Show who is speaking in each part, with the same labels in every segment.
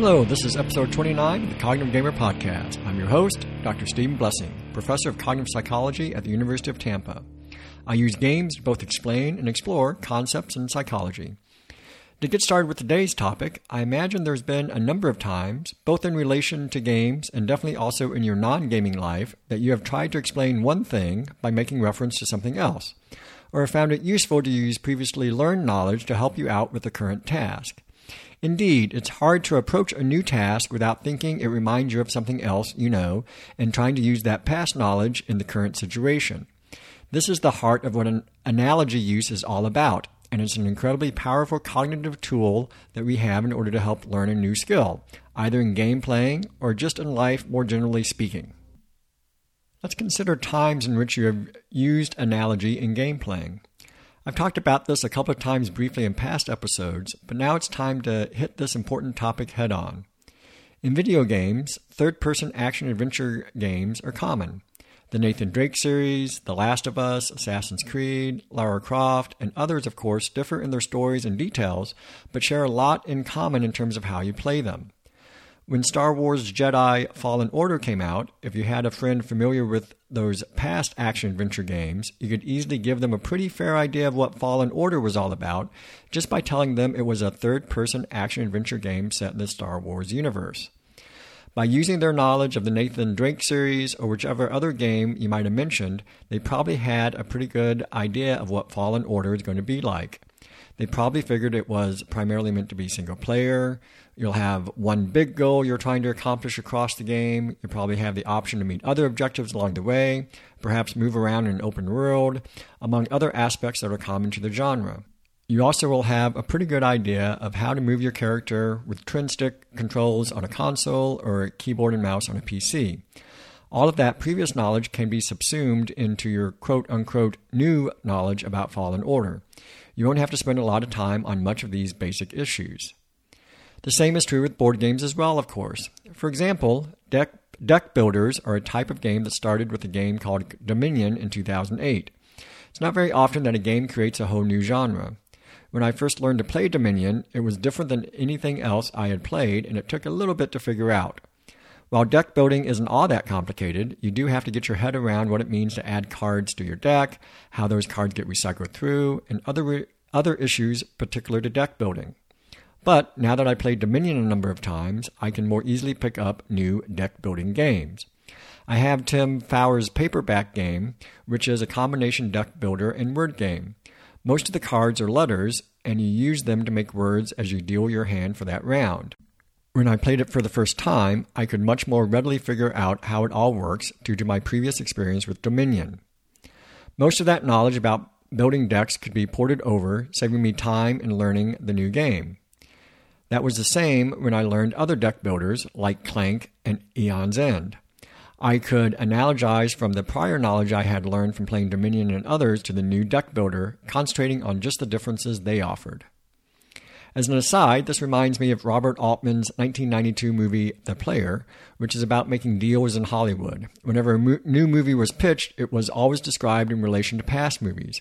Speaker 1: Hello, this is episode 29 of the Cognitive Gamer Podcast. I'm your host, Dr. Stephen Blessing, professor of cognitive psychology at the University of Tampa. I use games to both explain and explore concepts in psychology. To get started with today's topic, I imagine there's been a number of times, both in relation to games and definitely also in your non gaming life, that you have tried to explain one thing by making reference to something else, or have found it useful to use previously learned knowledge to help you out with the current task. Indeed, it's hard to approach a new task without thinking it reminds you of something else you know and trying to use that past knowledge in the current situation. This is the heart of what an analogy use is all about, and it's an incredibly powerful cognitive tool that we have in order to help learn a new skill, either in game playing or just in life more generally speaking. Let's consider times in which you have used analogy in game playing. I've talked about this a couple of times briefly in past episodes, but now it's time to hit this important topic head on. In video games, third person action adventure games are common. The Nathan Drake series, The Last of Us, Assassin's Creed, Lara Croft, and others, of course, differ in their stories and details, but share a lot in common in terms of how you play them. When Star Wars Jedi Fallen Order came out, if you had a friend familiar with those past action adventure games, you could easily give them a pretty fair idea of what Fallen Order was all about just by telling them it was a third person action adventure game set in the Star Wars universe. By using their knowledge of the Nathan Drake series or whichever other game you might have mentioned, they probably had a pretty good idea of what Fallen Order is going to be like. They probably figured it was primarily meant to be single player. You'll have one big goal you're trying to accomplish across the game. You'll probably have the option to meet other objectives along the way, perhaps move around in an open world, among other aspects that are common to the genre. You also will have a pretty good idea of how to move your character with twin stick controls on a console or keyboard and mouse on a PC. All of that previous knowledge can be subsumed into your quote unquote new knowledge about Fallen Order you won't have to spend a lot of time on much of these basic issues. The same is true with board games as well, of course. For example, deck, deck builders are a type of game that started with a game called Dominion in 2008. It's not very often that a game creates a whole new genre. When I first learned to play Dominion, it was different than anything else I had played, and it took a little bit to figure out. While deck building isn't all that complicated, you do have to get your head around what it means to add cards to your deck, how those cards get recycled through, and other, re- other issues particular to deck building. But now that I played Dominion a number of times, I can more easily pick up new deck building games. I have Tim Fowers' paperback game, which is a combination deck builder and word game. Most of the cards are letters, and you use them to make words as you deal your hand for that round. When I played it for the first time, I could much more readily figure out how it all works due to my previous experience with Dominion. Most of that knowledge about building decks could be ported over, saving me time in learning the new game. That was the same when I learned other deck builders like Clank and Aeon's End. I could analogize from the prior knowledge I had learned from playing Dominion and others to the new deck builder, concentrating on just the differences they offered. As an aside, this reminds me of Robert Altman's 1992 movie The Player, which is about making deals in Hollywood. Whenever a mo- new movie was pitched, it was always described in relation to past movies.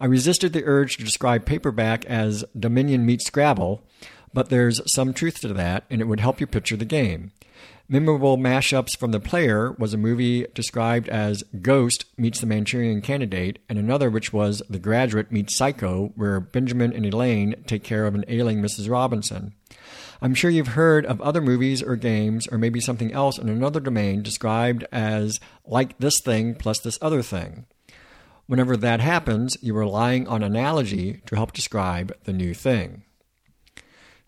Speaker 1: I resisted the urge to describe paperback as Dominion meets Scrabble, but there's some truth to that, and it would help you picture the game. Memorable mashups from the player was a movie described as Ghost meets the Manchurian Candidate, and another which was The Graduate meets Psycho, where Benjamin and Elaine take care of an ailing Mrs. Robinson. I'm sure you've heard of other movies or games, or maybe something else in another domain described as like this thing plus this other thing. Whenever that happens, you're relying on analogy to help describe the new thing.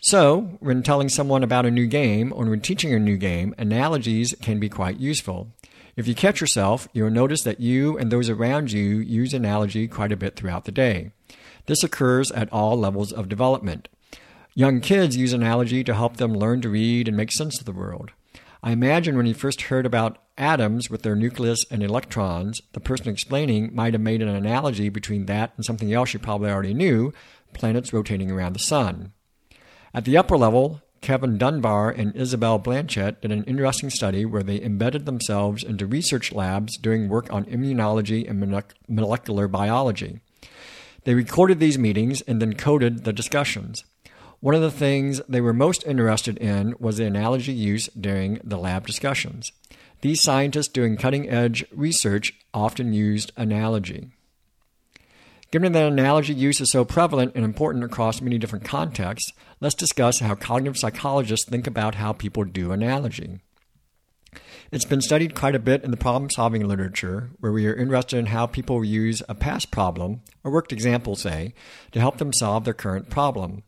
Speaker 1: So, when telling someone about a new game or when teaching a new game, analogies can be quite useful. If you catch yourself, you'll notice that you and those around you use analogy quite a bit throughout the day. This occurs at all levels of development. Young kids use analogy to help them learn to read and make sense of the world. I imagine when you first heard about atoms with their nucleus and electrons, the person explaining might have made an analogy between that and something else you probably already knew planets rotating around the sun. At the upper level, Kevin Dunbar and Isabel Blanchette did an interesting study where they embedded themselves into research labs doing work on immunology and molecular biology. They recorded these meetings and then coded the discussions. One of the things they were most interested in was the analogy use during the lab discussions. These scientists doing cutting edge research often used analogy. Given that analogy use is so prevalent and important across many different contexts, let's discuss how cognitive psychologists think about how people do analogy. It's been studied quite a bit in the problem solving literature, where we are interested in how people use a past problem, a worked example, say, to help them solve their current problem.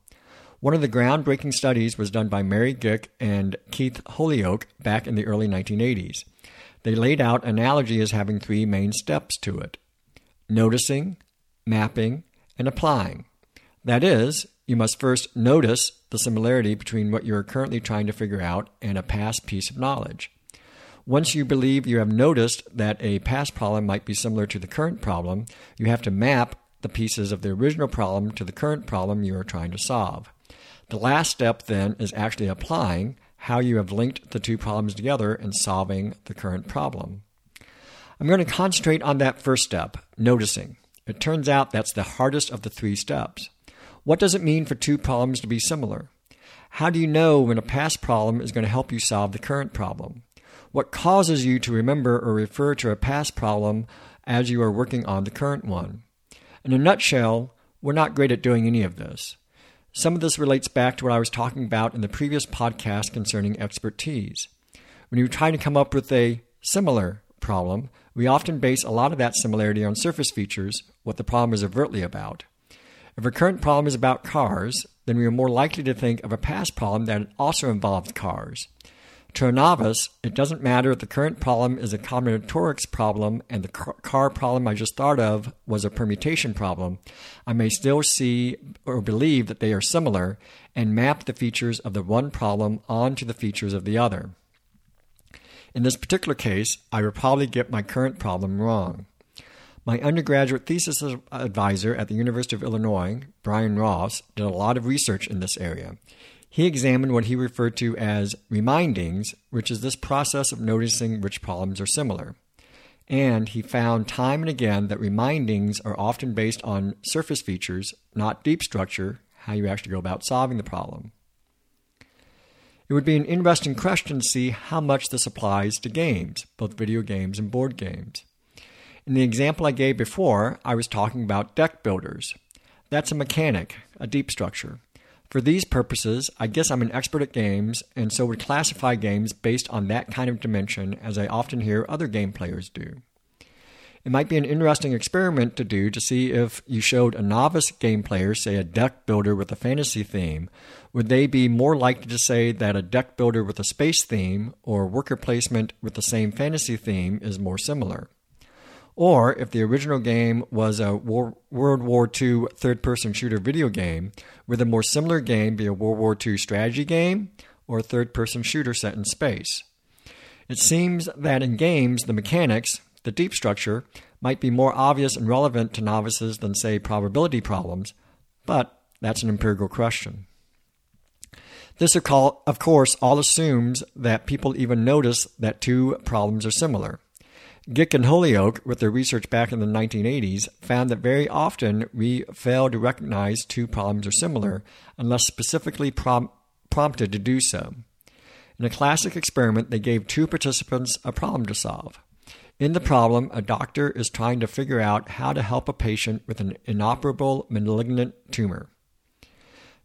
Speaker 1: One of the groundbreaking studies was done by Mary Gick and Keith Holyoak back in the early 1980s. They laid out analogy as having three main steps to it noticing, mapping, and applying. That is, you must first notice the similarity between what you are currently trying to figure out and a past piece of knowledge. Once you believe you have noticed that a past problem might be similar to the current problem, you have to map the pieces of the original problem to the current problem you are trying to solve. The last step then is actually applying how you have linked the two problems together and solving the current problem. I'm going to concentrate on that first step, noticing. It turns out that's the hardest of the three steps. What does it mean for two problems to be similar? How do you know when a past problem is going to help you solve the current problem? What causes you to remember or refer to a past problem as you are working on the current one? In a nutshell, we're not great at doing any of this. Some of this relates back to what I was talking about in the previous podcast concerning expertise. When you try to come up with a similar problem, we often base a lot of that similarity on surface features, what the problem is overtly about. If a current problem is about cars, then we are more likely to think of a past problem that also involved cars. To a novice, it doesn't matter if the current problem is a combinatorics problem and the car problem I just thought of was a permutation problem. I may still see or believe that they are similar and map the features of the one problem onto the features of the other. In this particular case, I would probably get my current problem wrong. My undergraduate thesis advisor at the University of Illinois, Brian Ross, did a lot of research in this area. He examined what he referred to as remindings, which is this process of noticing which problems are similar. And he found time and again that remindings are often based on surface features, not deep structure, how you actually go about solving the problem. It would be an interesting question to see how much this applies to games, both video games and board games. In the example I gave before, I was talking about deck builders. That's a mechanic, a deep structure. For these purposes, I guess I'm an expert at games and so would classify games based on that kind of dimension as I often hear other game players do. It might be an interesting experiment to do to see if you showed a novice game player, say a deck builder with a fantasy theme, would they be more likely to say that a deck builder with a space theme or worker placement with the same fantasy theme is more similar? Or if the original game was a World War II third person shooter video game, would the more similar game be a World War II strategy game or a third person shooter set in space? It seems that in games, the mechanics, the deep structure, might be more obvious and relevant to novices than, say, probability problems, but that's an empirical question. This, of course, all assumes that people even notice that two problems are similar. Gick and Holyoak, with their research back in the 1980s, found that very often we fail to recognize two problems are similar unless specifically prom- prompted to do so. In a classic experiment, they gave two participants a problem to solve. In the problem, a doctor is trying to figure out how to help a patient with an inoperable malignant tumor.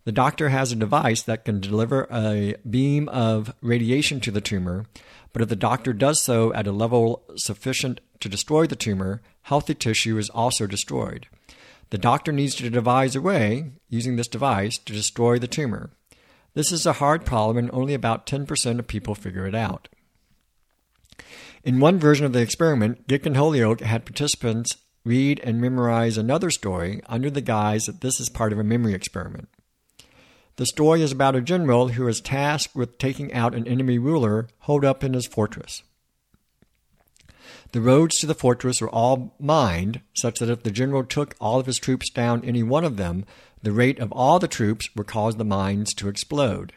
Speaker 1: The doctor has a device that can deliver a beam of radiation to the tumor, but if the doctor does so at a level sufficient to destroy the tumor, healthy tissue is also destroyed. The doctor needs to devise a way, using this device, to destroy the tumor. This is a hard problem, and only about 10% of people figure it out. In one version of the experiment, Gick and Holyoak had participants read and memorize another story under the guise that this is part of a memory experiment. The story is about a general who is tasked with taking out an enemy ruler holed up in his fortress. The roads to the fortress are all mined, such that if the general took all of his troops down any one of them, the rate of all the troops would cause the mines to explode.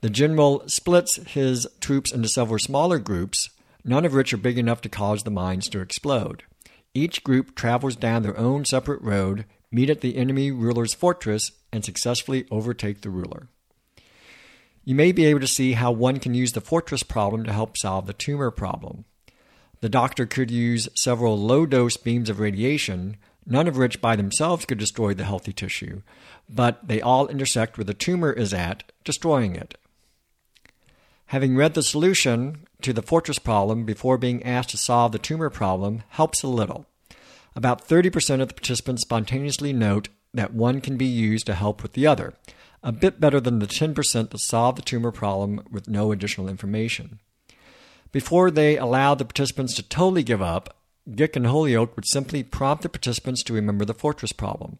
Speaker 1: The general splits his troops into several smaller groups, none of which are big enough to cause the mines to explode. Each group travels down their own separate road, meet at the enemy ruler's fortress, and successfully overtake the ruler. You may be able to see how one can use the fortress problem to help solve the tumor problem. The doctor could use several low dose beams of radiation, none of which by themselves could destroy the healthy tissue, but they all intersect where the tumor is at, destroying it. Having read the solution to the fortress problem before being asked to solve the tumor problem helps a little. About 30% of the participants spontaneously note that one can be used to help with the other, a bit better than the 10% that solve the tumor problem with no additional information. Before they allowed the participants to totally give up, Gick and Holyoak would simply prompt the participants to remember the fortress problem.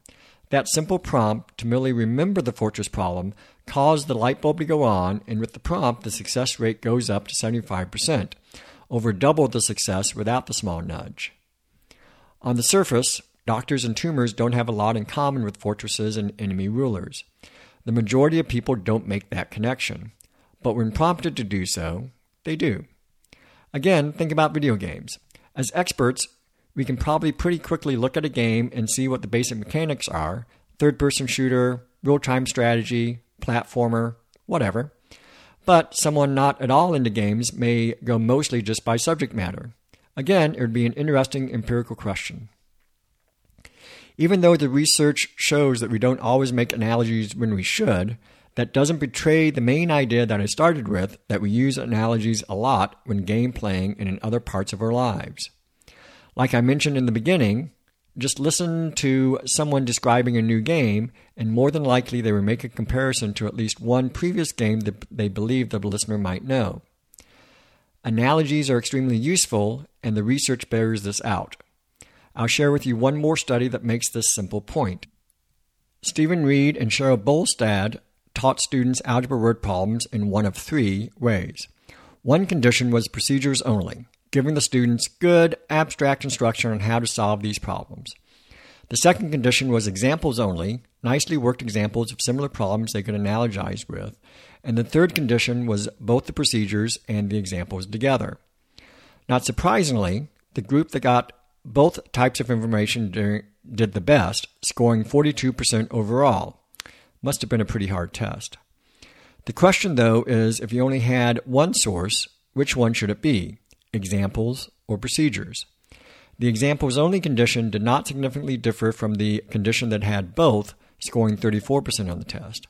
Speaker 1: That simple prompt to merely remember the fortress problem caused the light bulb to go on, and with the prompt, the success rate goes up to 75%, over double the success without the small nudge. On the surface, doctors and tumors don't have a lot in common with fortresses and enemy rulers. The majority of people don't make that connection, but when prompted to do so, they do. Again, think about video games. As experts, we can probably pretty quickly look at a game and see what the basic mechanics are third person shooter, real time strategy, platformer, whatever. But someone not at all into games may go mostly just by subject matter. Again, it would be an interesting empirical question. Even though the research shows that we don't always make analogies when we should, that doesn't betray the main idea that I started with that we use analogies a lot when game playing and in other parts of our lives. Like I mentioned in the beginning, just listen to someone describing a new game, and more than likely they will make a comparison to at least one previous game that they believe the listener might know. Analogies are extremely useful, and the research bears this out. I'll share with you one more study that makes this simple point. Stephen Reed and Cheryl Bolstad taught students algebra word problems in one of three ways. One condition was procedures only, giving the students good, abstract instruction on how to solve these problems. The second condition was examples only, nicely worked examples of similar problems they could analogize with. And the third condition was both the procedures and the examples together. Not surprisingly, the group that got both types of information did the best, scoring 42% overall. Must have been a pretty hard test. The question, though, is if you only had one source, which one should it be? Examples or procedures? The examples only condition did not significantly differ from the condition that had both, scoring 34% on the test.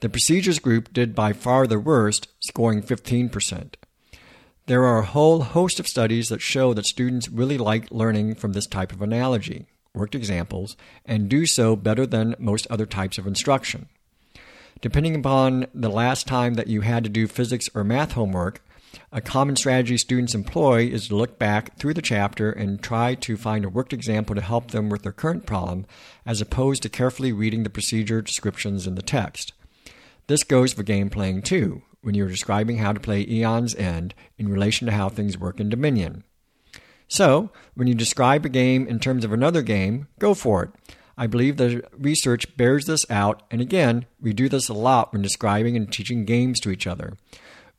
Speaker 1: The procedures group did by far the worst, scoring 15%. There are a whole host of studies that show that students really like learning from this type of analogy worked examples, and do so better than most other types of instruction. Depending upon the last time that you had to do physics or math homework, a common strategy students employ is to look back through the chapter and try to find a worked example to help them with their current problem, as opposed to carefully reading the procedure descriptions in the text. This goes for game playing too, when you're describing how to play Aeon's End in relation to how things work in Dominion. So, when you describe a game in terms of another game, go for it. I believe the research bears this out, and again, we do this a lot when describing and teaching games to each other.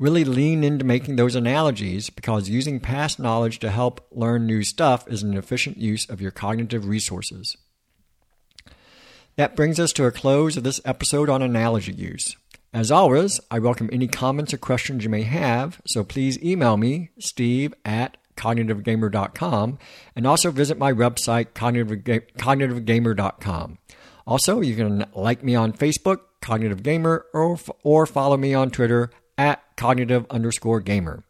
Speaker 1: Really lean into making those analogies because using past knowledge to help learn new stuff is an efficient use of your cognitive resources. That brings us to a close of this episode on analogy use. As always, I welcome any comments or questions you may have, so please email me, steve at cognitivegamer.com, and also visit my website, cognitivegamer.com. Also, you can like me on Facebook, Cognitive Gamer, or, or follow me on Twitter at cognitive underscore gamer.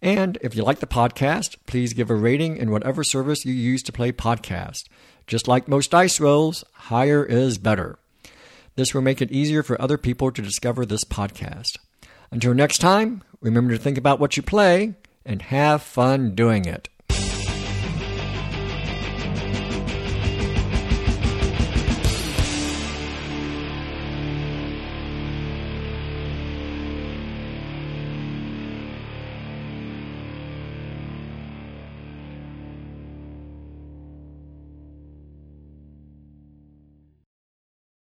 Speaker 1: And if you like the podcast, please give a rating in whatever service you use to play podcast. Just like most dice rolls, higher is better. This will make it easier for other people to discover this podcast. Until next time, remember to think about what you play and have fun doing it.